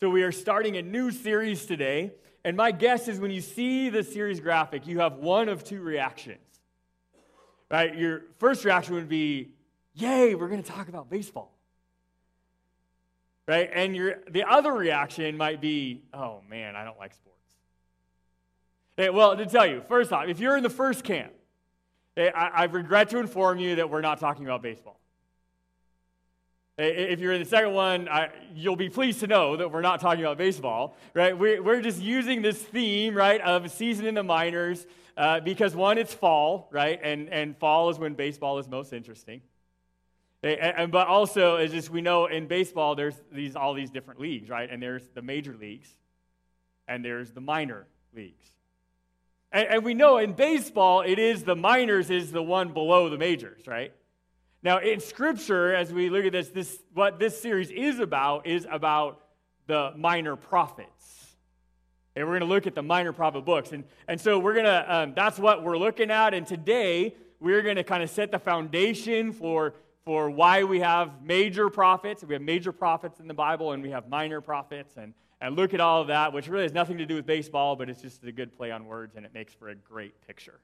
So, we are starting a new series today. And my guess is when you see the series graphic, you have one of two reactions. Right? Your first reaction would be, Yay, we're going to talk about baseball. Right? And your, the other reaction might be, Oh man, I don't like sports. Hey, well, to tell you, first off, if you're in the first camp, hey, I, I regret to inform you that we're not talking about baseball. If you're in the second one, I, you'll be pleased to know that we're not talking about baseball, right? We're, we're just using this theme, right, of season in the minors uh, because one, it's fall, right? And, and fall is when baseball is most interesting. And, and, but also, as just we know in baseball, there's these, all these different leagues, right? And there's the major leagues and there's the minor leagues. And, and we know in baseball, it is the minors is the one below the majors, right? Now, in Scripture, as we look at this, this what this series is about is about the minor prophets. And we're going to look at the minor prophet books. And, and so we're going to, um, that's what we're looking at. And today, we're going to kind of set the foundation for, for why we have major prophets. We have major prophets in the Bible, and we have minor prophets. And, and look at all of that, which really has nothing to do with baseball, but it's just a good play on words, and it makes for a great picture.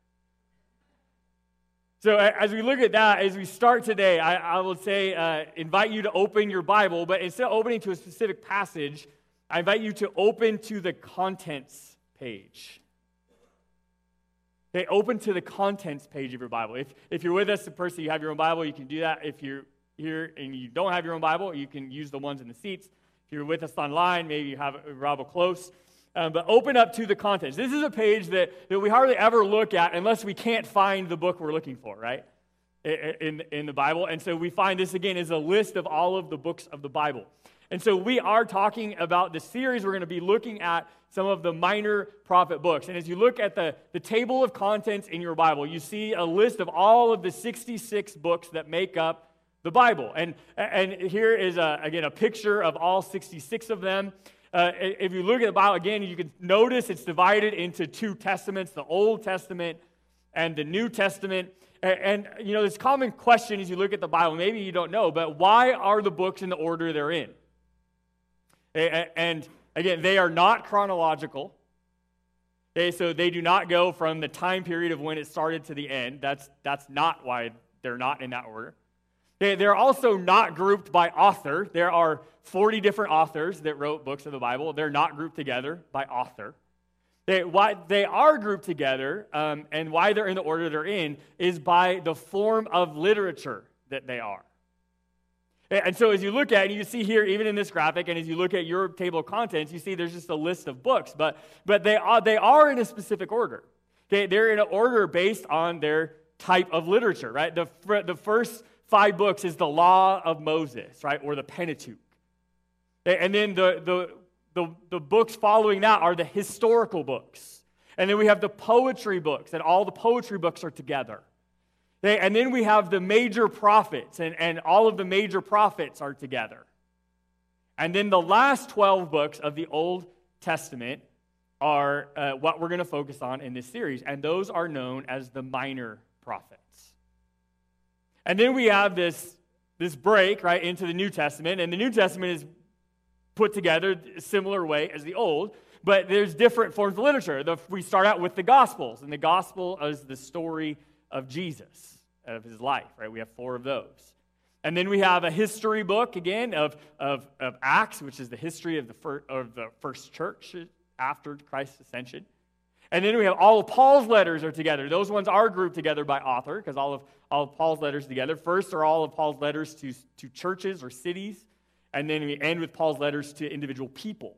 So, as we look at that, as we start today, I, I will say, uh, invite you to open your Bible, but instead of opening to a specific passage, I invite you to open to the contents page. Okay, open to the contents page of your Bible. If, if you're with us, the person you have your own Bible, you can do that. If you're here and you don't have your own Bible, you can use the ones in the seats. If you're with us online, maybe you have a Bible close. Um, but open up to the contents. This is a page that, that we hardly ever look at unless we can't find the book we're looking for, right? In, in the Bible. And so we find this again is a list of all of the books of the Bible. And so we are talking about the series. We're going to be looking at some of the minor prophet books. And as you look at the, the table of contents in your Bible, you see a list of all of the 66 books that make up the Bible. And, and here is, a, again, a picture of all 66 of them. Uh, if you look at the Bible again, you can notice it's divided into two testaments the Old Testament and the New Testament. And, and, you know, this common question as you look at the Bible, maybe you don't know, but why are the books in the order they're in? And again, they are not chronological. Okay, so they do not go from the time period of when it started to the end. That's, that's not why they're not in that order. Okay, they're also not grouped by author. There are 40 different authors that wrote books of the Bible. They're not grouped together by author. They, why they are grouped together um, and why they're in the order they're in is by the form of literature that they are. And so, as you look at it, you see here, even in this graphic, and as you look at your table of contents, you see there's just a list of books, but, but they, are, they are in a specific order. Okay, they're in an order based on their type of literature, right? The, the first five books is the Law of Moses, right, or the Pentateuch. And then the, the, the, the books following that are the historical books. And then we have the poetry books, and all the poetry books are together. And then we have the major prophets, and, and all of the major prophets are together. And then the last 12 books of the Old Testament are uh, what we're going to focus on in this series, and those are known as the minor prophets. And then we have this, this break, right, into the New Testament, and the New Testament is put together a similar way as the Old, but there's different forms of literature. The, we start out with the Gospels, and the Gospel is the story of Jesus, of his life, right? We have four of those. And then we have a history book, again, of, of, of Acts, which is the history of the, fir- of the first church after Christ's ascension. And then we have all of Paul's letters are together. Those ones are grouped together by author because all of, all of Paul's letters together. First are all of Paul's letters to, to churches or cities. And then we end with Paul's letters to individual people.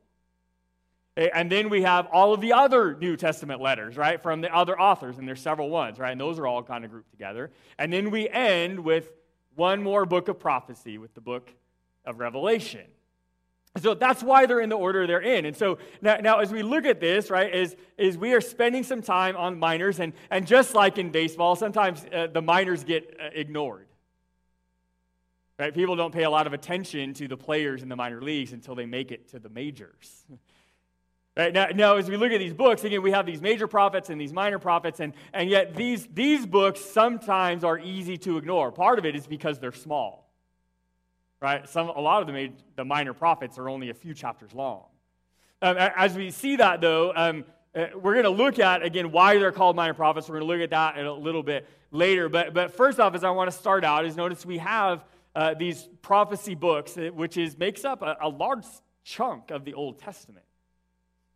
And then we have all of the other New Testament letters, right, from the other authors, and there's several ones, right, and those are all kind of grouped together. And then we end with one more book of prophecy, with the book of Revelation. So that's why they're in the order they're in. And so now, now as we look at this, right, is, is we are spending some time on minors, and, and just like in baseball, sometimes uh, the minors get uh, ignored. Right? People don't pay a lot of attention to the players in the minor leagues until they make it to the majors. Right? Now, now, as we look at these books, again, we have these major prophets and these minor prophets, and, and yet these, these books sometimes are easy to ignore. Part of it is because they're small. Right? Some, a lot of the, the minor prophets are only a few chapters long. Um, as we see that, though, um, uh, we're going to look at, again, why they're called minor prophets. We're going to look at that in a little bit later. But, but first off, as I want to start out, is notice we have uh, these prophecy books, uh, which is, makes up a, a large chunk of the Old Testament.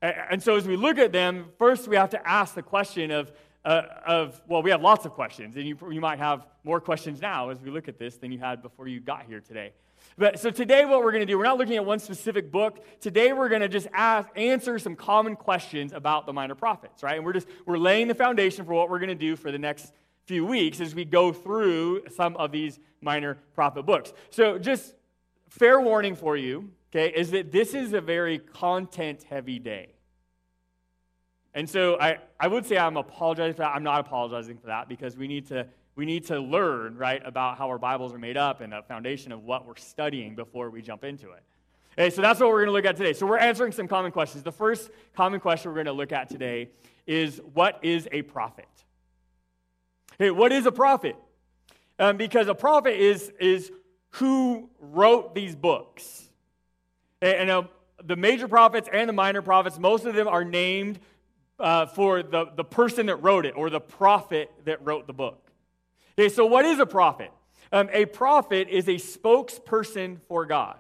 And, so as we look at them, first we have to ask the question of, uh, of well, we have lots of questions, and you, you might have more questions now as we look at this than you had before you got here today. But so today, what we're going to do, we're not looking at one specific book. Today, we're going to just ask, answer some common questions about the minor prophets, right? And we're just we're laying the foundation for what we're going to do for the next few weeks as we go through some of these minor prophet books. So, just fair warning for you, okay, is that this is a very content-heavy day. And so I, I would say I'm apologizing for that. I'm not apologizing for that because we need to we need to learn, right, about how our Bibles are made up and the foundation of what we're studying before we jump into it. Okay, so that's what we're going to look at today. So we're answering some common questions. The first common question we're going to look at today is what is a prophet? Okay, what is a prophet? Um, because a prophet is, is who wrote these books. And, and uh, the major prophets and the minor prophets, most of them are named uh, for the, the person that wrote it or the prophet that wrote the book. Okay, so what is a prophet? Um, a prophet is a spokesperson for God.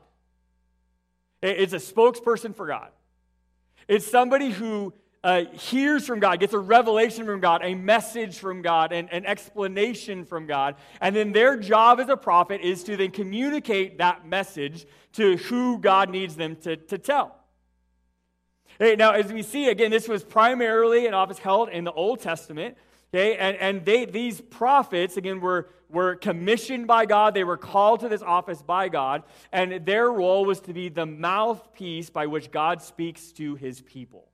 It's a spokesperson for God. It's somebody who uh, hears from God, gets a revelation from God, a message from God, and an explanation from God. And then their job as a prophet is to then communicate that message to who God needs them to, to tell. Hey, now, as we see, again, this was primarily an office held in the Old Testament. Okay, and, and they, these prophets, again, were, were commissioned by God. They were called to this office by God, and their role was to be the mouthpiece by which God speaks to his people.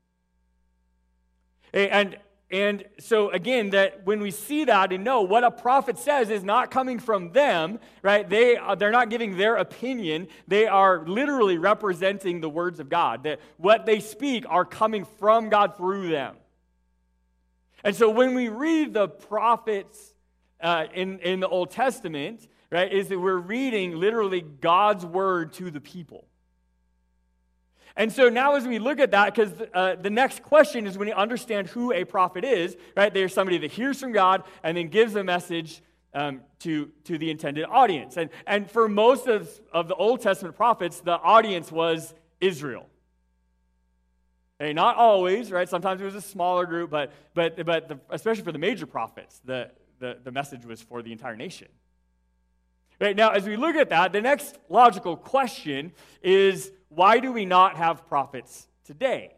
And, and so, again, that when we see that and know what a prophet says is not coming from them, right? They, uh, they're not giving their opinion. They are literally representing the words of God. That what they speak are coming from God through them. And so when we read the prophets uh, in, in the Old Testament, right, is that we're reading literally God's word to the people. And so now, as we look at that, because uh, the next question is when you understand who a prophet is, right? They're somebody that hears from God and then gives a message um, to, to the intended audience. And, and for most of, of the Old Testament prophets, the audience was Israel. Hey, not always, right? Sometimes it was a smaller group, but, but, but the, especially for the major prophets, the, the, the message was for the entire nation. Right, now, as we look at that, the next logical question is why do we not have prophets today?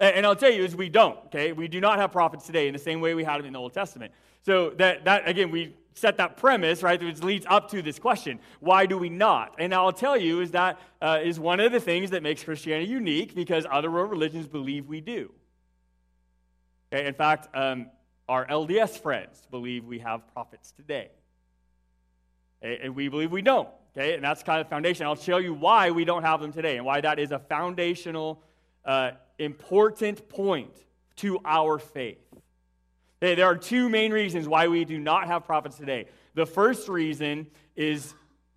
And, and I'll tell you, is we don't, okay? We do not have prophets today in the same way we had them in the Old Testament. So, that, that again, we set that premise, right, which leads up to this question why do we not? And I'll tell you, is that uh, is one of the things that makes Christianity unique because other world religions believe we do. Okay? In fact, um, our LDS friends believe we have prophets today. And we believe we don't. Okay? And that's kind of the foundation. I'll show you why we don't have them today and why that is a foundational, uh, important point to our faith. There are two main reasons why we do not have prophets today. The first reason is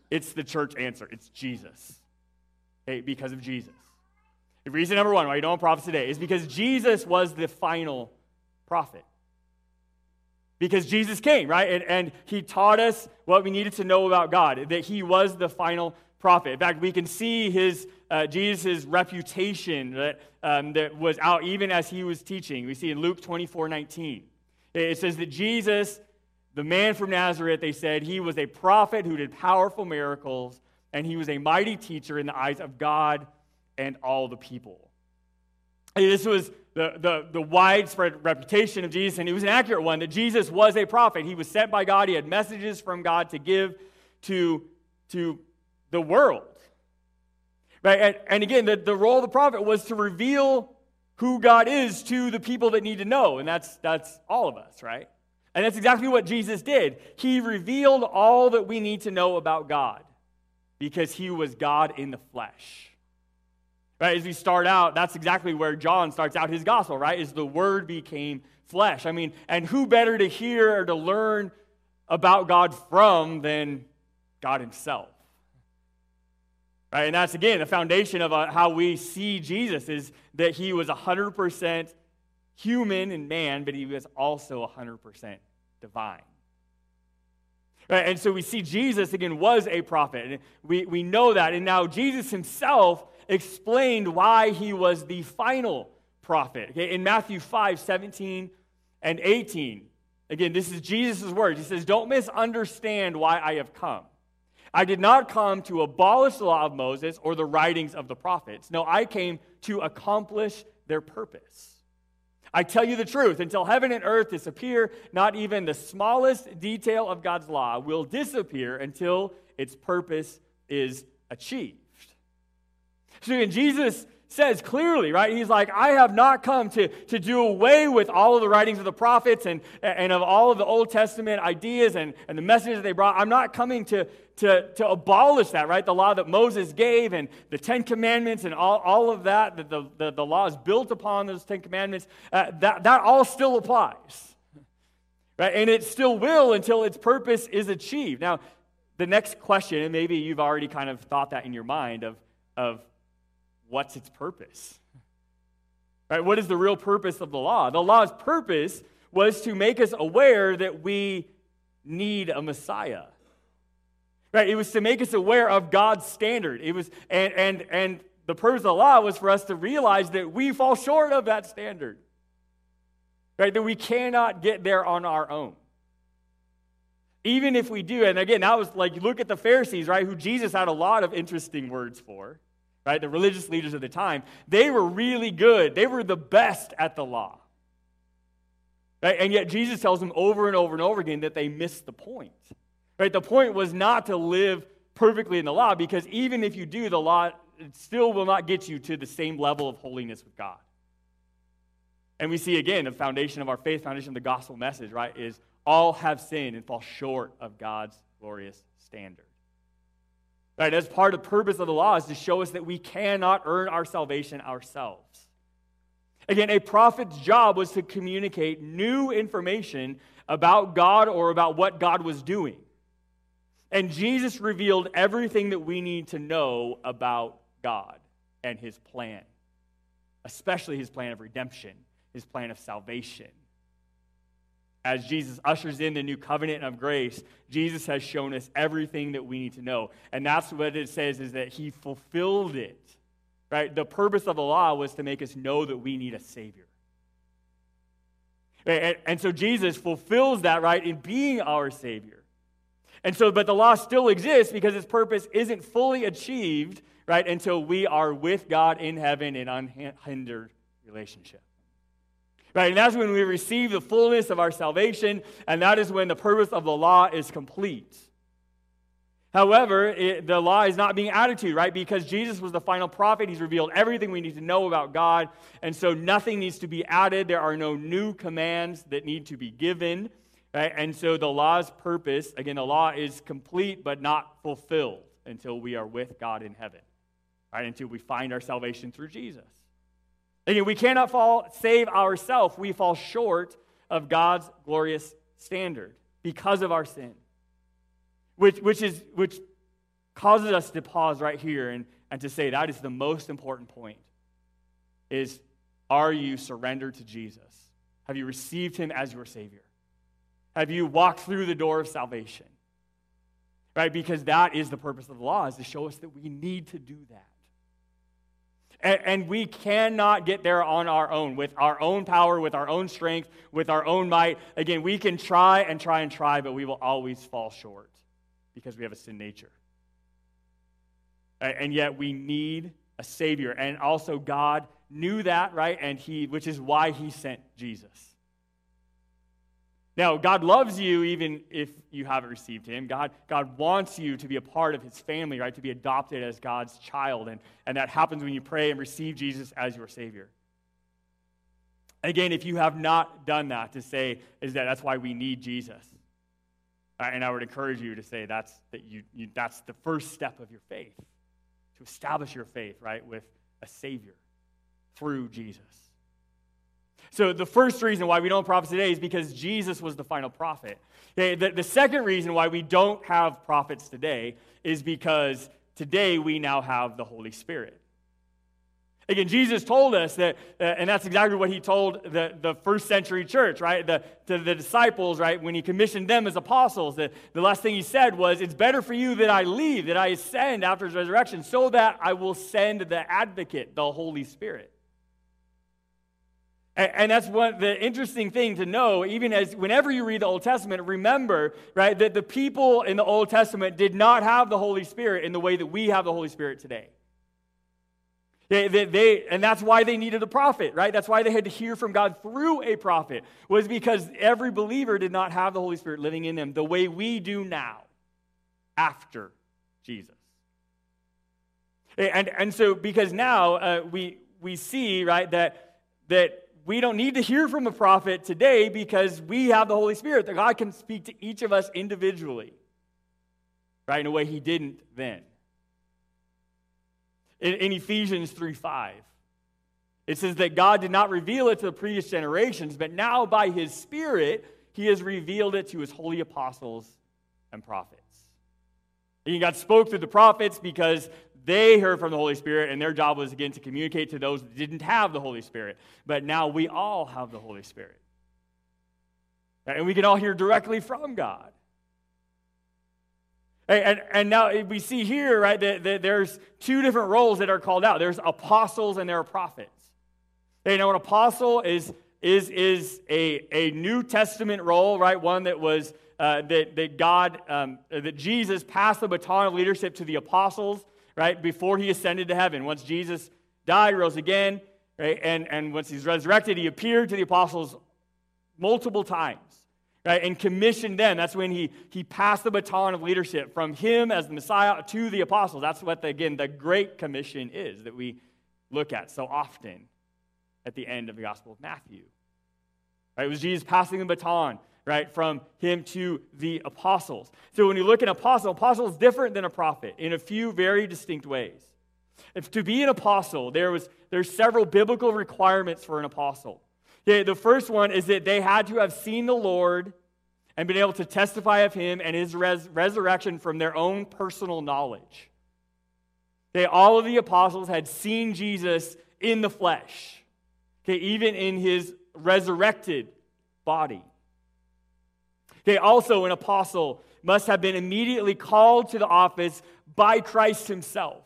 it's the church answer it's Jesus. Okay, because of Jesus. reason number one why you don't have prophets today is because Jesus was the final prophet. Because Jesus came, right? And, and he taught us what we needed to know about God, that he was the final prophet. In fact, we can see his uh, Jesus' reputation that, um, that was out even as he was teaching. We see in Luke 24 19. It says that Jesus, the man from Nazareth, they said he was a prophet who did powerful miracles, and he was a mighty teacher in the eyes of God and all the people. And this was the, the, the widespread reputation of Jesus, and it was an accurate one that Jesus was a prophet. He was sent by God, he had messages from God to give to, to the world. Right? And, and again, the, the role of the prophet was to reveal who God is to the people that need to know, and that's, that's all of us, right? And that's exactly what Jesus did. He revealed all that we need to know about God because he was God in the flesh. Right? As we start out, that's exactly where John starts out his gospel, right? Is the word became flesh. I mean, and who better to hear or to learn about God from than God himself? Right? And that's, again, the foundation of uh, how we see Jesus is that he was 100% human and man, but he was also 100% divine. Right? And so we see Jesus, again, was a prophet. And we, we know that. And now Jesus himself explained why he was the final prophet. Okay? In Matthew 5 17 and 18, again, this is Jesus' words. He says, Don't misunderstand why I have come. I did not come to abolish the law of Moses or the writings of the prophets. No, I came to accomplish their purpose. I tell you the truth, until heaven and earth disappear, not even the smallest detail of God's law will disappear until its purpose is achieved. So in Jesus says clearly, right? He's like, I have not come to, to do away with all of the writings of the prophets and, and of all of the Old Testament ideas and, and the messages that they brought. I'm not coming to, to, to abolish that, right? The law that Moses gave and the Ten Commandments and all, all of that, that the, the, the law is built upon those Ten Commandments, uh, that, that all still applies. Right? And it still will until its purpose is achieved. Now, the next question, and maybe you've already kind of thought that in your mind of, of what's its purpose? Right? What is the real purpose of the law? The law's purpose was to make us aware that we need a Messiah. Right? It was to make us aware of God's standard. It was, and, and, and the purpose of the law was for us to realize that we fall short of that standard. Right? That we cannot get there on our own. Even if we do, and again, that was like, look at the Pharisees, right, who Jesus had a lot of interesting words for right? The religious leaders of the time, they were really good. They were the best at the law. Right? And yet Jesus tells them over and over and over again that they missed the point. Right? The point was not to live perfectly in the law because even if you do, the law still will not get you to the same level of holiness with God. And we see again the foundation of our faith, foundation of the gospel message, right, is all have sinned and fall short of God's glorious standard. Right? As part of the purpose of the law is to show us that we cannot earn our salvation ourselves. Again, a prophet's job was to communicate new information about God or about what God was doing. And Jesus revealed everything that we need to know about God and his plan, especially his plan of redemption, his plan of salvation as Jesus ushers in the new covenant of grace, Jesus has shown us everything that we need to know. And that's what it says is that he fulfilled it. Right? The purpose of the law was to make us know that we need a savior. And, and so Jesus fulfills that right in being our savior. And so but the law still exists because its purpose isn't fully achieved, right, until we are with God in heaven in unhindered relationship. Right? And that's when we receive the fullness of our salvation, and that is when the purpose of the law is complete. However, it, the law is not being added to, right? Because Jesus was the final prophet. He's revealed everything we need to know about God. And so nothing needs to be added. There are no new commands that need to be given. Right? And so the law's purpose, again, the law is complete but not fulfilled until we are with God in heaven, right? Until we find our salvation through Jesus. Again, we cannot fall, save ourselves. We fall short of God's glorious standard because of our sin, which, which, is, which causes us to pause right here and, and to say that is the most important point is are you surrendered to Jesus? Have you received him as your Savior? Have you walked through the door of salvation? Right? Because that is the purpose of the law, is to show us that we need to do that. And, we cannot get there on our own, with our own power, with our own strength, with our own might. Again, we can try and try and try, but we will always fall short because we have a sin nature. And yet we need a Savior. And also, God knew that, right? And He, which is why He sent Jesus. Now, God loves you even if you haven't received him. God, God wants you to be a part of his family, right? To be adopted as God's child. And, and that happens when you pray and receive Jesus as your Savior. Again, if you have not done that, to say is that that's why we need Jesus. Uh, and I would encourage you to say that's, that you, you, that's the first step of your faith, to establish your faith, right, with a Savior through Jesus. So, the first reason why we don't prophet today is because Jesus was the final prophet. Okay, the, the second reason why we don't have prophets today is because today we now have the Holy Spirit. Again, Jesus told us that, uh, and that's exactly what he told the, the first century church, right? The, to the disciples, right? When he commissioned them as apostles, the, the last thing he said was, It's better for you that I leave, that I ascend after his resurrection, so that I will send the advocate, the Holy Spirit. And, that's what the interesting thing to know, even as whenever you read the Old Testament, remember, right, that the people in the Old Testament did not have the Holy Spirit in the way that we have the Holy Spirit today. They, they, they, and that's why they needed a prophet, right? That's why they had to hear from God through a prophet, was because every believer did not have the Holy Spirit living in them the way we do now after Jesus. And, and so, because now uh, we, we see, right, that, that we don't need to hear from a prophet today because we have the Holy Spirit, that God can speak to each of us individually, right, in a way he didn't then in, in Ephesians 3 5. It says that God did not reveal it to the previous generations, but now by his Spirit, he has revealed it to his holy apostles and prophets. And God spoke through the prophets because they heard from the Holy Spirit, and their job was again to communicate to those that didn't have the Holy Spirit. But now we all have the Holy Spirit. And we can all hear directly from God. And, and now we see here, right, that, that, there's two different roles that are called out there's apostles and there are prophets. You know, an apostle is, is, is a, a New Testament role, right? One that was uh, that, that God, um, that Jesus passed the baton of leadership to the apostles, right, before he ascended to heaven. Once Jesus died, rose again, right, and, and once he's resurrected, he appeared to the apostles multiple times right, and commissioned them. That's when he, he passed the baton of leadership from him as the Messiah to the apostles. That's what, the, again, the Great Commission is that we look at so often at the end of the Gospel of Matthew. Right, it was Jesus passing the baton, right, from him to the apostles. So when you look at apostle, apostle is different than a prophet in a few very distinct ways. If to be an apostle, there was there's several biblical requirements for an apostle. Okay, the first one is that they had to have seen the Lord and been able to testify of him and his res- resurrection from their own personal knowledge. Okay, all of the apostles had seen Jesus in the flesh, okay, even in his resurrected body. Okay, also, an apostle must have been immediately called to the office by Christ himself.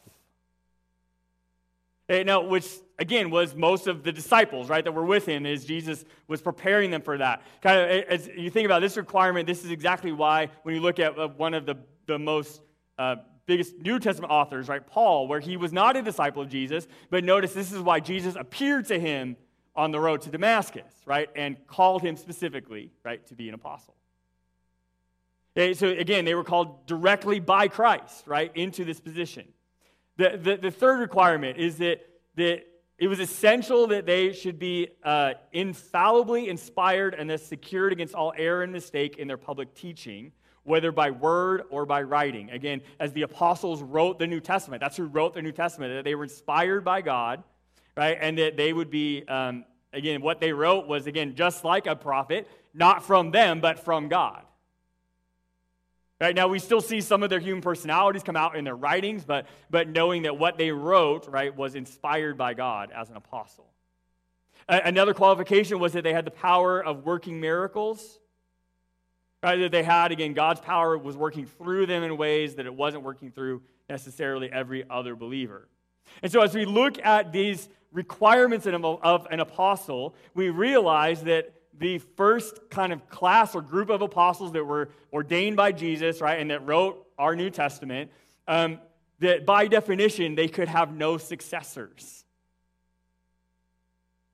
Okay, now, which again, was most of the disciples, right, that were with him as Jesus was preparing them for that. Kind of, as you think about this requirement, this is exactly why, when you look at uh, one of the, the most uh, biggest New Testament authors, right, Paul, where he was not a disciple of Jesus, but notice this is why Jesus appeared to him on the road to Damascus, right, and called him specifically, right, to be an apostle. Okay, so again, they were called directly by Christ, right, into this position. The, the, the third requirement is that, that it was essential that they should be uh, infallibly inspired and thus secured against all error and mistake in their public teaching, whether by word or by writing. Again, as the apostles wrote the New Testament, that's who wrote the New Testament, that they were inspired by God, right? And that they would be, um, again, what they wrote was, again, just like a prophet, not from them, but from God. Right now, we still see some of their human personalities come out in their writings, but, but knowing that what they wrote, right, was inspired by God as an apostle. another qualification was that they had the power of working miracles. Right, that they had, again, God's power was working through them in ways that it wasn't working through necessarily every other believer. And so, as we look at these requirements of an apostle, we realize that the first kind of class or group of apostles that were ordained by Jesus, right, and that wrote our New Testament, um, that by definition they could have no successors.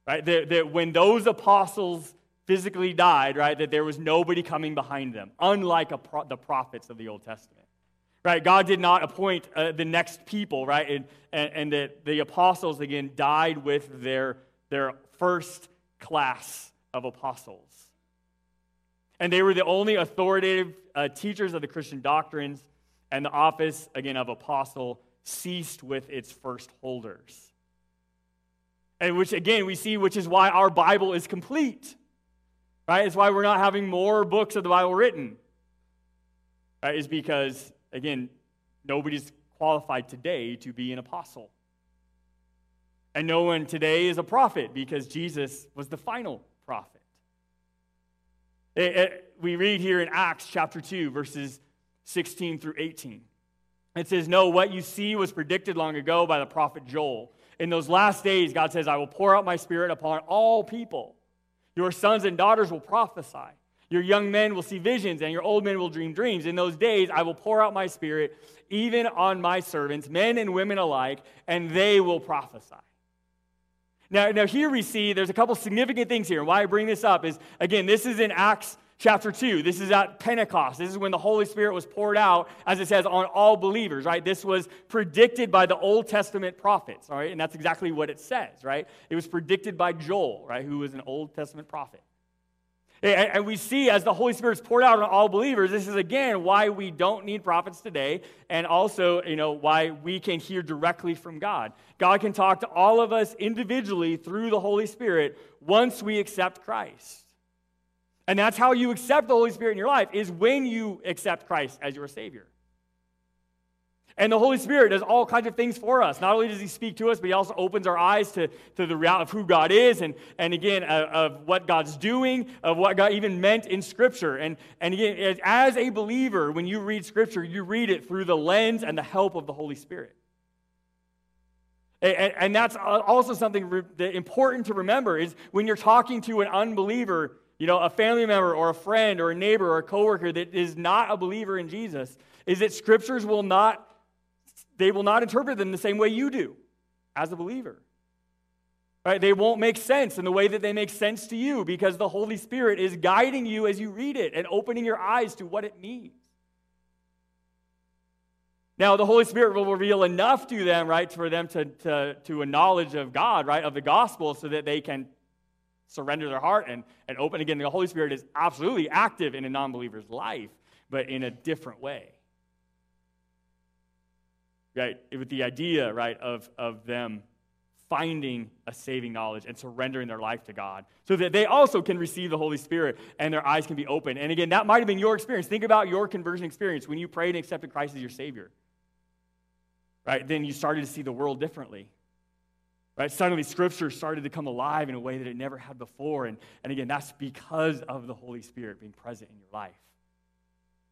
Right? That, that when those apostles physically died, right, that there was nobody coming behind them, unlike pro- the prophets of the Old Testament. Right? God did not appoint uh, the next people, right? And, and, and that the apostles, again, died with their, their first class of apostles. And they were the only authoritative uh, teachers of the Christian doctrines, and the office, again, of apostle ceased with its first holders. And which, again, we see, which is why our Bible is complete. Right? It's why we're not having more books of the Bible written. Right? Is because, again, nobody's qualified today to be an apostle. And no one today is a prophet because Jesus was the final prophet. It, it, we read here in Acts chapter 2, verses 16 through 18. It says, No, what you see was predicted long ago by the prophet Joel. In those last days, God says, I will pour out my spirit upon all people. Your sons and daughters will prophesy. Your young men will see visions, and your old men will dream dreams. In those days, I will pour out my spirit even on my servants, men and women alike, and they will prophesy. Now, now here we see there's a couple significant things here. And why I bring this up is, again, this is in Acts chapter 2. This is at Pentecost. This is when the Holy Spirit was poured out, as it says, on all believers, right? This was predicted by the Old Testament prophets, all right? And that's exactly what it says, right? It was predicted by Joel, right? Who was an Old Testament prophet. And we see as the Holy Spirit is poured out on all believers, this is again why we don't need prophets today, and also, you know, why we can hear directly from God. God can talk to all of us individually through the Holy Spirit once we accept Christ. And that's how you accept the Holy Spirit in your life, is when you accept Christ as your Savior. And the Holy Spirit does all kinds of things for us. Not only does He speak to us, but He also opens our eyes to, to the reality of who God is and, and again, uh, of what God's doing, of what God even meant in Scripture. And, and again, as a believer, when you read Scripture, you read it through the lens and the help of the Holy Spirit. And, and that's also something re- important to remember is when you're talking to an unbeliever, you know, a family member or a friend or a neighbor or a coworker that is not a believer in Jesus, is that scriptures will not, they will not interpret them the same way you do as a believer. Right? They won't make sense in the way that they make sense to you because the Holy Spirit is guiding you as you read it and opening your eyes to what it means. Now, the Holy Spirit will reveal enough to them, right, for them to, to, to a knowledge of God, right, of the gospel, so that they can surrender their heart and, and open again. The Holy Spirit is absolutely active in a non believer's life, but in a different way. Right? With the idea, right, of, of them finding a saving knowledge and surrendering their life to God so that they also can receive the Holy Spirit and their eyes can be open. And again, that might have been your experience. Think about your conversion experience when you prayed and accepted Christ as your Savior. Right? Then you started to see the world differently. Right? Suddenly, Scripture started to come alive in a way that it never had before. And, and again, that's because of the Holy Spirit being present in your life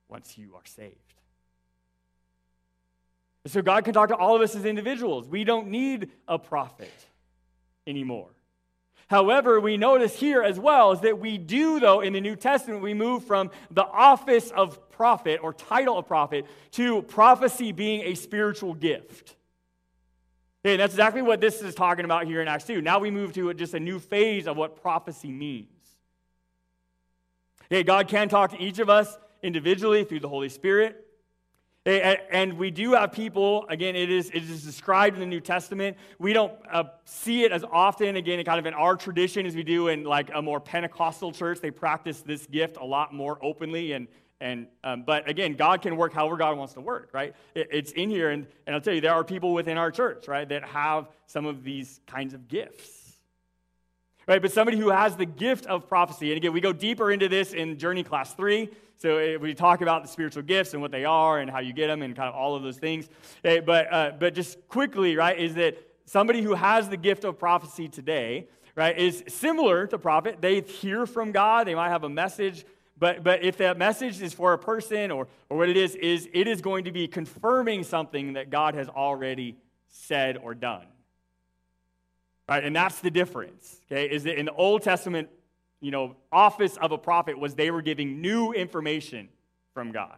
once you are saved. So, God can talk to all of us as individuals. We don't need a prophet anymore. However, we notice here as well is that we do, though, in the New Testament, we move from the office of prophet or title of prophet to prophecy being a spiritual gift. Okay, that's exactly what this is talking about here in Acts 2. Now we move to just a new phase of what prophecy means. Okay, God can talk to each of us individually through the Holy Spirit. And we do have people, again, it is, it is described in the New Testament. We don't uh, see it as often, again, kind of in our tradition as we do in like a more Pentecostal church. They practice this gift a lot more openly and, and, um, but again, God can work however God wants to work, right? It, it's in here, and, and I'll tell you, there are people within our church, right, that have some of these kinds of gifts, right? But somebody who has the gift of prophecy, and again, we go deeper into this in Journey Class 3. So eh, we talk about the spiritual gifts and what they are and how you get them and kind of all of those things. Eh, but, uh, but just quickly, right, is that somebody who has the gift of prophecy today, right, is similar to prophet. They hear from God, they might have a message but, but if that message is for a person or, or what it is, is it is going to be confirming something that God has already said or done. Right? And that's the difference. Okay? Is that in the Old Testament, you know, office of a prophet was they were giving new information from God.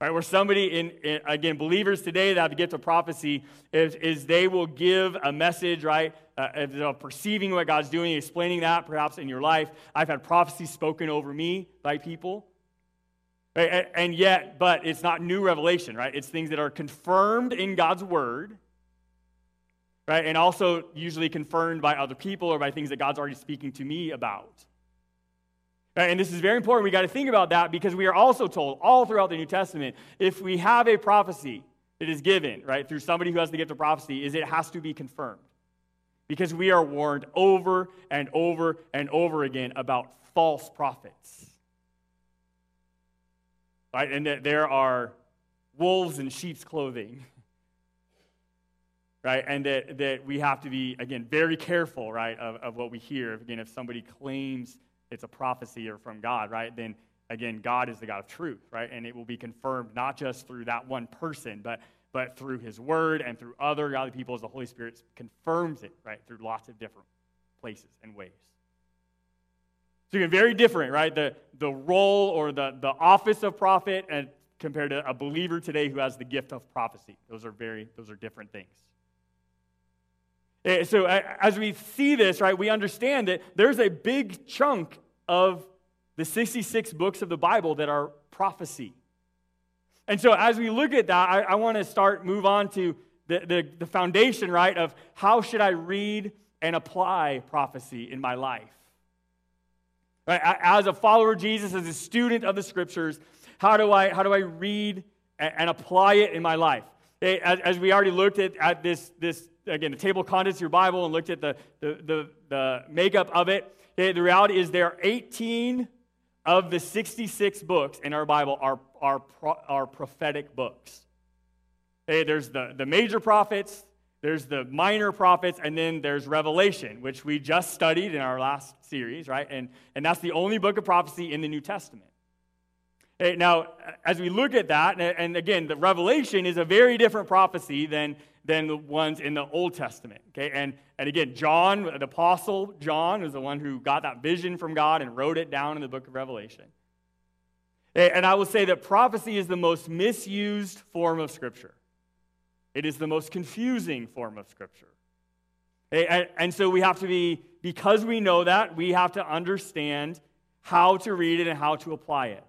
Right, where somebody in, in, again believers today that have the gift of prophecy is, is they will give a message right uh, perceiving what god's doing explaining that perhaps in your life i've had prophecy spoken over me by people right? and yet but it's not new revelation right it's things that are confirmed in god's word right and also usually confirmed by other people or by things that god's already speaking to me about Right? and this is very important. We got to think about that because we are also told all throughout the New Testament if we have a prophecy that is given, right, through somebody who has the gift of prophecy, is it has to be confirmed. Because we are warned over and over and over again about false prophets. Right? And that there are wolves in sheep's clothing. Right? And that, that we have to be, again, very careful, right, of, of what we hear. Again, if somebody claims it's a prophecy or from God, right, then again, God is the God of truth, right? And it will be confirmed not just through that one person, but, but through his word and through other godly people as the Holy Spirit confirms it, right, through lots of different places and ways. So again, very different, right? The, the role or the, the office of prophet and compared to a believer today who has the gift of prophecy. Those are very, those are different things. Eh, so as we see this, right, we understand that there's a big chunk of the 66 books of the Bible that are prophecy. And so as we look at that, I, I want to start, move on to the, the, the foundation, right, of how should I read and apply prophecy in my life. Right? As a follower of Jesus, as a student of the scriptures, how do I, how do I read and, apply it in my life? As, as, we already looked at, at this, this, again, the table of contents of your Bible and looked at the, the, the, the makeup of it, okay, the reality is there are 18 of the 66 books in our Bible are, are, are prophetic books. Okay, there's the, the major prophets, there's the minor prophets, and then there's Revelation, which we just studied in our last series, right? And, and that's the only book of prophecy in the New Testament. Now, as we look at that, and again, the Revelation is a very different prophecy than, than the ones in the Old Testament. Okay, and, and again, John, the apostle John, was the one who got that vision from God and wrote it down in the book of Revelation. And I will say that prophecy is the most misused form of Scripture. It is the most confusing form of Scripture. And so we have to be, because we know that, we have to understand how to read it and how to apply it.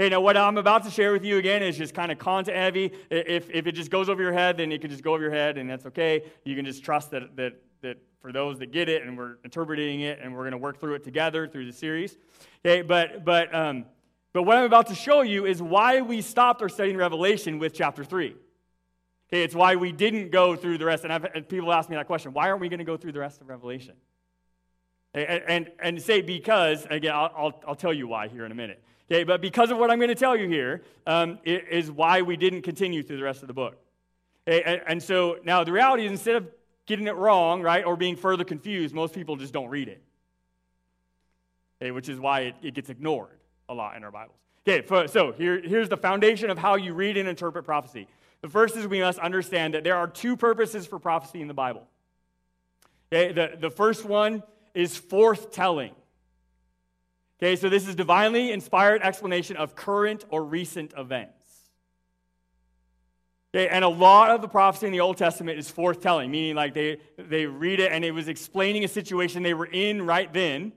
Hey, now what I'm about to share with you again is just kind of content heavy. If, if it just goes over your head, then it can just go over your head, and that's okay. You can just trust that, that, that for those that get it, and we're interpreting it, and we're going to work through it together through the series. Okay, but, but, um, but what I'm about to show you is why we stopped our study in Revelation with chapter 3. Okay, it's why we didn't go through the rest. And, and people ask me that question why aren't we going to go through the rest of Revelation? And, and, and say because, again, I'll, I'll, I'll tell you why here in a minute. Okay, but because of what I'm going to tell you here, um, is why we didn't continue through the rest of the book. Okay, and, and so now the reality is instead of getting it wrong, right, or being further confused, most people just don't read it. Okay, which is why it, it gets ignored a lot in our Bibles. Okay, so here, here's the foundation of how you read and interpret prophecy. The first is we must understand that there are two purposes for prophecy in the Bible. Okay, the, the first one is forthtelling. Okay, so this is divinely inspired explanation of current or recent events. Okay, and a lot of the prophecy in the Old Testament is forthtelling, meaning like they, they read it and it was explaining a situation they were in right then,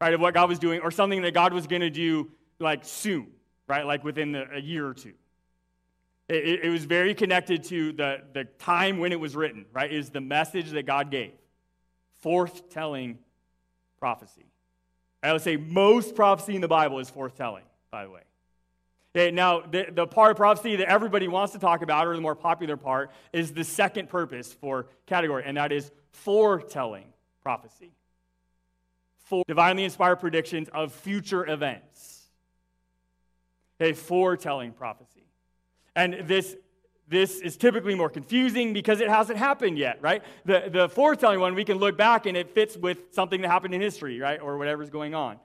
right, of what God was doing, or something that God was going to do like soon, right, like within the, a year or two. It, it, was very connected to the, the time when it was written, right, is the message that God gave. Forthtelling prophecy. I would say most prophecy in the Bible is forthtelling, by the way. Okay, now, the, the part of prophecy that everybody wants to talk about, or the more popular part, is the second purpose for category, and that is foretelling prophecy. For divinely inspired predictions of future events. Okay, foretelling prophecy. And this this is typically more confusing because it hasn't happened yet, right? The, the foretelling one, we can look back and it fits with something that happened in history, right? Or whatever's going on.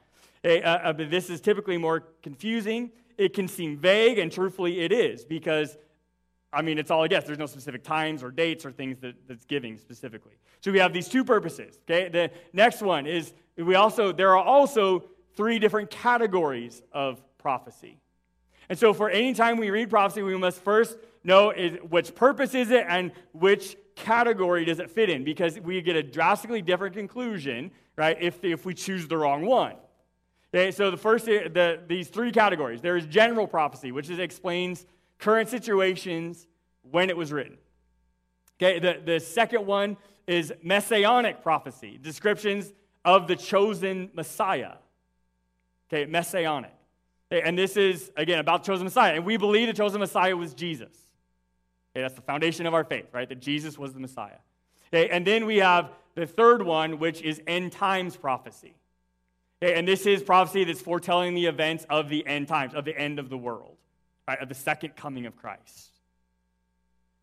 Uh, uh, but this is typically more confusing. It can seem vague, and truthfully, it is because, I mean, it's all a guess. There's no specific times or dates or things that, that's giving specifically. So we have these two purposes, okay? The next one is we also, there are also three different categories of prophecy. And so for any time we read prophecy, we must first is, which purpose is it and which category does it fit in because we get a drastically different conclusion, right, if, if we choose the wrong one. Okay, so the first, the, these three categories. There is general prophecy, which is, explains current situations when it was written. Okay, the, the second one is messianic prophecy, descriptions of the chosen Messiah. Okay, messianic. Okay, and this is, again, about the chosen Messiah. And we believe the chosen Messiah was Jesus. Okay, that's the foundation of our faith, right? That Jesus was the Messiah. Okay, and then we have the third one, which is end times prophecy. Okay, and this is prophecy that's forthtelling the events of the end times, of the end of the world. right, of the second coming of Christ.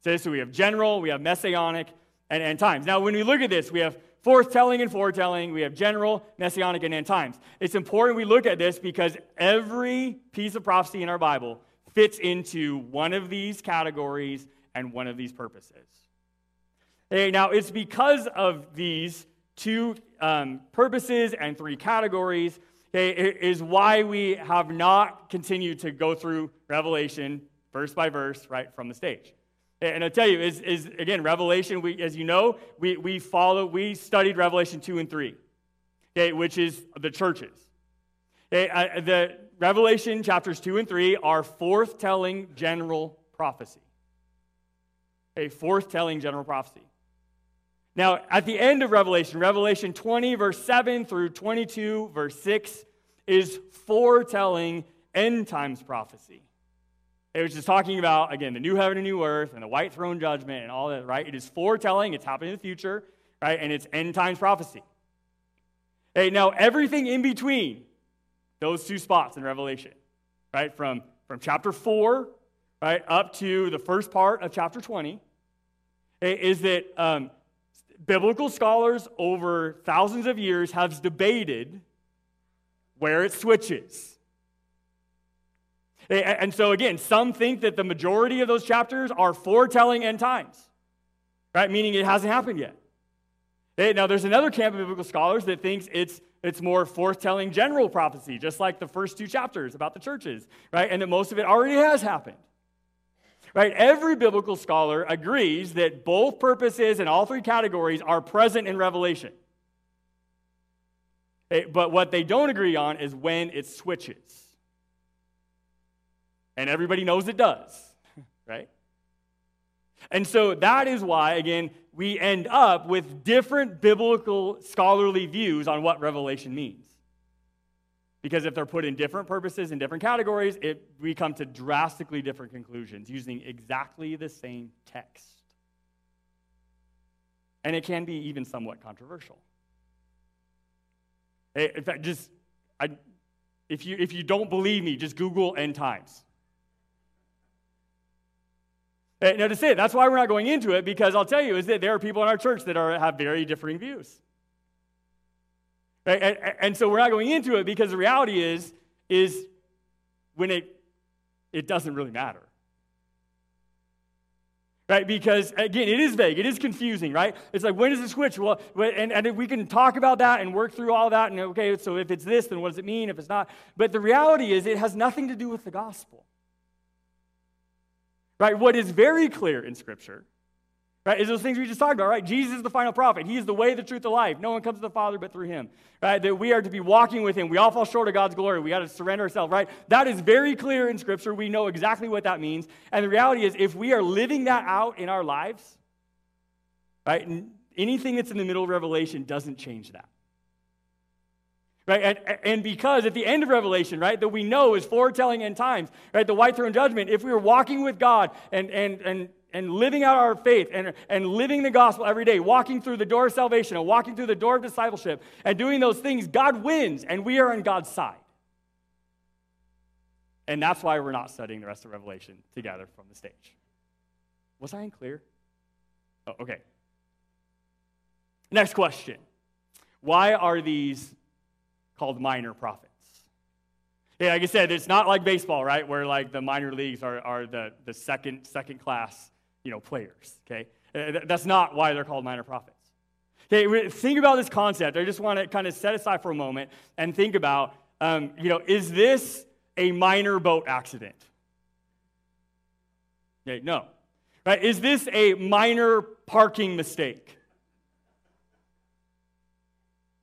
So we have general, we have messianic, and end times. Now, when we look at this, we have foretelling and foretelling, we have general, messianic, and end times. It's important we look at this because every piece of prophecy in our Bible fits into one of these categories and one of these purposes. Okay, now, it's because of these two um, purposes and three categories okay, is why we have not continued to go through Revelation verse by verse, right, from the stage. And I'll tell you, is, is again, Revelation, we, as you know, we, we follow, we studied Revelation 2 and 3, okay, which is the churches. Okay, the Revelation chapters 2 and 3 are forthtelling general prophecy. A forthtelling general prophecy. Now, at the end of Revelation, Revelation 20, verse 7 through 22, verse 6, is foretelling end times prophecy. It was just talking about, again, the new heaven and new earth and the white throne judgment and all that, right? It is foretelling, it's happening in the future, right? And it's end times prophecy. Hey, now everything in between those two spots in Revelation, right? From, from chapter 4, right, up to the first part of chapter 20, is that um, biblical scholars over thousands of years have debated where it switches. And so, again, some think that the majority of those chapters are foretelling end times, right? Meaning it hasn't happened yet. Now, there's another camp of biblical scholars that thinks it's, it's more foretelling general prophecy, just like the first two chapters about the churches, right? And that most of it already has happened. Right? Every biblical scholar agrees that both purposes and all three categories are present in Revelation. Eh, but what they don't agree on is when it switches. And everybody knows it does, right? And so that is why, again, we end up with different biblical scholarly views on what Revelation means. Because if they're put in different purposes in different categories, it, we come to drastically different conclusions using exactly the same text. And it can be even somewhat controversial. Eh, in fact, just I, if you if you don't believe me, just Google end times. Say it, that's why we're not going into it because I'll tell you is that there are people in our church that are have very differing views. And, and so we're not going into it because the reality is, is when it, it doesn't really matter. Right? Because, again, it is vague. It is confusing, right? It's like, when does it switch? Well, and, and we can talk about that and work through all that. And, okay, so if it's this, then what does it mean? If it's not. But the reality is, it has nothing to do with the gospel. Right? What is very clear in Scripture Right? Is those things we just talked about, right? Jesus is the final prophet. He is the way, the truth, the life. No one comes to the Father but through him. Right? That we are to be walking with him. We all fall short of God's glory. We got to surrender ourselves, right? That is very clear in Scripture. We know exactly what that means. And the reality is, if we are living that out in our lives, right, anything that's in the middle of Revelation doesn't change that. Right? And, and because at the end of Revelation, right, that we know is foretelling end times, right, the white throne judgment, if we were walking with God and, and, and and living out our faith and, and living the gospel every day, walking through the door of salvation and walking through the door of discipleship and doing those things, God wins and we are on God's side. And that's why we're not studying the rest of Revelation together from the stage. Was I unclear? Oh, okay. Next question Why are these called minor prophets? Yeah, like I said, it's not like baseball, right? Where like the minor leagues are, are the, the second, second class you know, players, okay? Uh, that's not why they're called minor prophets. Okay, think about this concept. I just want to kind of set aside for a moment and think about, um, you know, is this a minor boat accident? Okay, no. Right? Is this a minor parking mistake?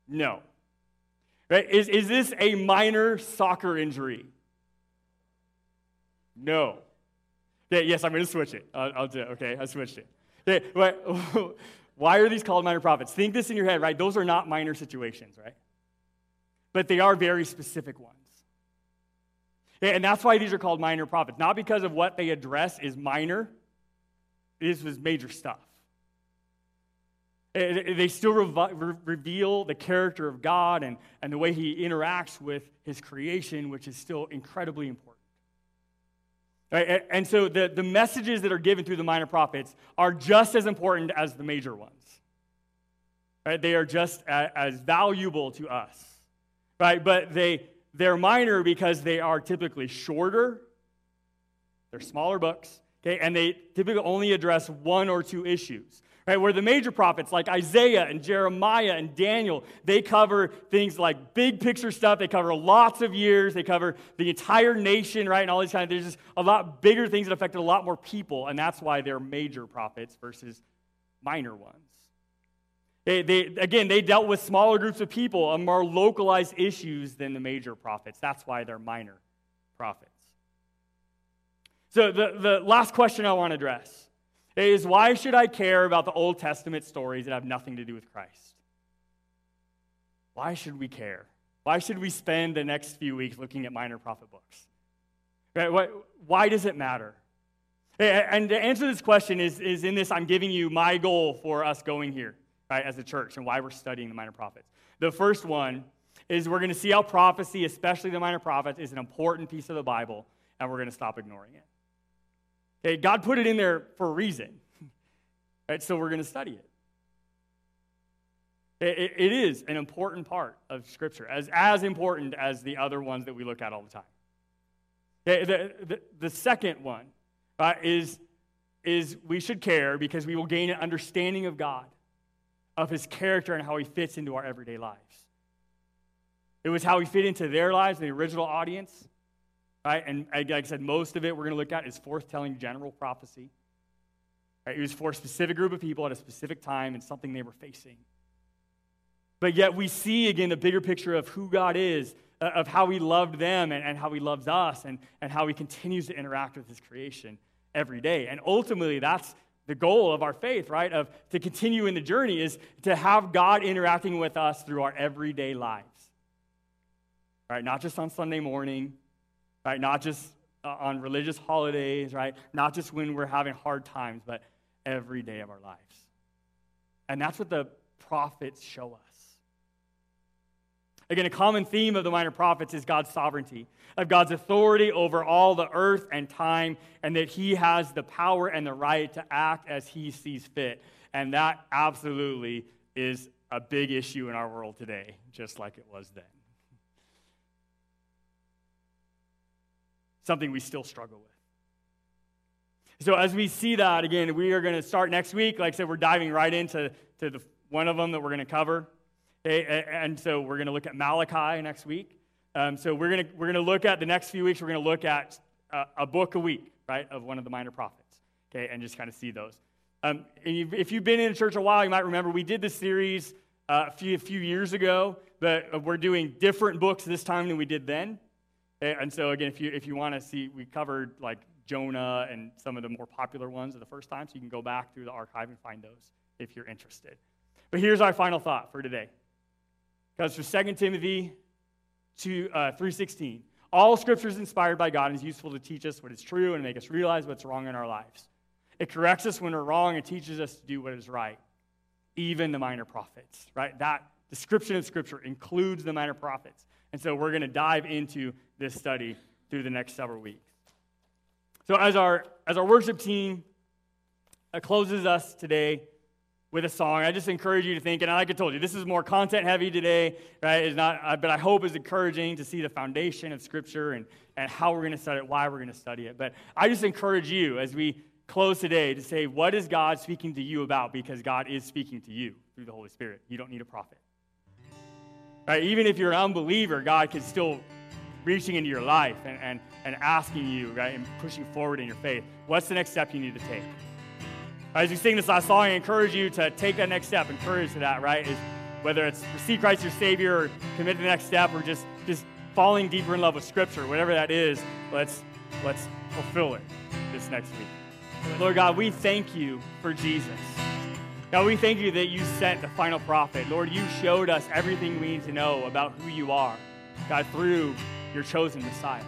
No. Right? Is, is this a minor soccer injury? No. Okay, yes, I'm going to switch it. I'll, I'll, do it. Okay, I switched it. Okay, but why are these called minor prophets? Think this in your head, right? Those are not minor situations, right? But they are very specific ones. Okay, and that's why these are called minor prophets. Not because of what they address is minor, this was major stuff. They still reveal the character of God and, and the way he interacts with his creation, which is still incredibly important. Right? And so the, the messages that are given through the minor prophets are just as important as the major ones. Right? They are just as valuable to us. Right? But they, they're minor because they are typically shorter, they're smaller books, okay, and they typically only address one or two issues. Right, where the major prophets like Isaiah and Jeremiah and Daniel, they cover things like big picture stuff. They cover lots of years. They cover the entire nation, right? And all these kind of there's just a lot bigger things that affected a lot more people, and that's why they're major prophets versus minor ones. They, they, again, they dealt with smaller groups of people and more localized issues than the major prophets. That's why they're minor prophets. So, the, the last question I want to address is why should I care about the Old Testament stories that have nothing to do with Christ? Why should we care? Why should we spend the next few weeks looking at minor prophet books? Right? Why does it matter? And the answer to this question is, is in this, I'm giving you my goal for us going here right, as a church and why we're studying the minor prophets. The first one is we're going to see how prophecy, especially the minor prophets, is an important piece of the Bible, and we're going to stop ignoring it. Okay, God put it in there for a reason, right? So we're going to study it. It, it is an important part of Scripture, as, as important as the other ones that we look at all the time. Okay, the, the, the second one uh, is, is we should care because we will gain an understanding of God, of His character, and how He fits into our everyday lives. It was how He fit into their lives, the original audience. Right? And like I said, most of it we're going to look at is forthtelling general prophecy. Right? It was for a specific group of people at a specific time and something they were facing. But yet we see again the bigger picture of who God is, uh, of how He loved them and, and how He loves us, and, and how He continues to interact with His creation every day. And ultimately, that's the goal of our faith, right? Of to continue in the journey is to have God interacting with us through our everyday lives. Right? Not just on Sunday morning, right? Not just uh, on religious holidays, right? Not just when we're having hard times, but every day of our lives. And that's what the prophets show us. Again, a common theme of the minor prophets is God's sovereignty, of God's authority over all the earth and time, and that He has the power and the right to act as He sees fit. And that absolutely is a big issue in our world today, just like it was then. Something we still struggle with. So, as we see that, again, we are going to start next week. Like I said, we're diving right into to the, one of them that we're going to cover. Okay? And so, we're going to look at Malachi next week. Um, so, we're going to, we're going to look at the next few weeks, we're going to look at a, a, book a week, right, of one of the minor prophets. Okay? And just kind of see those. Um, if you've been in church a while, you might remember we did this series uh, a, few, a few years ago, but we're doing different books this time than we did then. And so, again, if you, if you want to see, we covered like Jonah and some of the more popular ones the first time, so you can go back through the archive and find those if you're interested. But here's our final thought for today. Because for 2 Timothy 2, uh, 3.16, all scripture is inspired by God and is useful to teach us what is true and make us realize what's wrong in our lives. It corrects us when we're wrong and teaches us to do what is right, even the minor prophets, right? That description of scripture includes the minor prophets. And so we're going to dive into this study through the next several weeks. So as our as our worship team uh, closes us today with a song, I just encourage you to think. And like I told you, this is more content heavy today, right? It's not, uh, but I hope it's encouraging to see the foundation of Scripture and and how we're going to study it, why we're going to study it. But I just encourage you as we close today to say, what is God speaking to you about? Because God is speaking to you through the Holy Spirit. You don't need a prophet. Right? Even if you're an unbeliever, God can still reaching into your life and, and, and asking you, right, and pushing forward in your faith. What's the next step you need to take? As you sing this last song, I encourage you to take that next step. Encourage to that, right? Is whether it's receive Christ your Savior or commit the next step or just just falling deeper in love with Scripture, whatever that is, let's let's fulfill it this next week. Lord God, we thank you for Jesus. God, we thank you that you sent the final prophet. Lord, you showed us everything we need to know about who you are, God, through your chosen Messiah.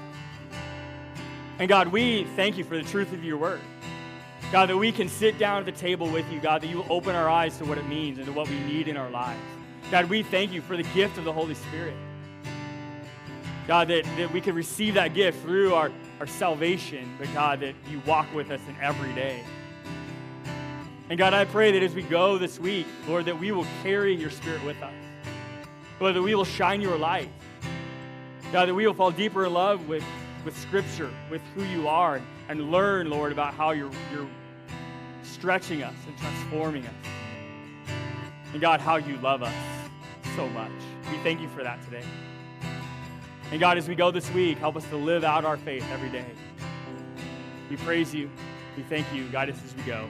And God, we thank you for the truth of your word. God, that we can sit down at the table with you, God, that you will open our eyes to what it means and to what we need in our lives. God, we thank you for the gift of the Holy Spirit. God, that, that we can receive that gift through our, our salvation, but God, that you walk with us in every day. And God, I pray that as we go this week, Lord, that we will carry your spirit with us. Lord, that we will shine your light. God, that we will fall deeper in love with, with Scripture, with who you are, and learn, Lord, about how you're, you're stretching us and transforming us. And God, how you love us so much. We thank you for that today. And God, as we go this week, help us to live out our faith every day. We praise you. We thank you. Guide us as we go.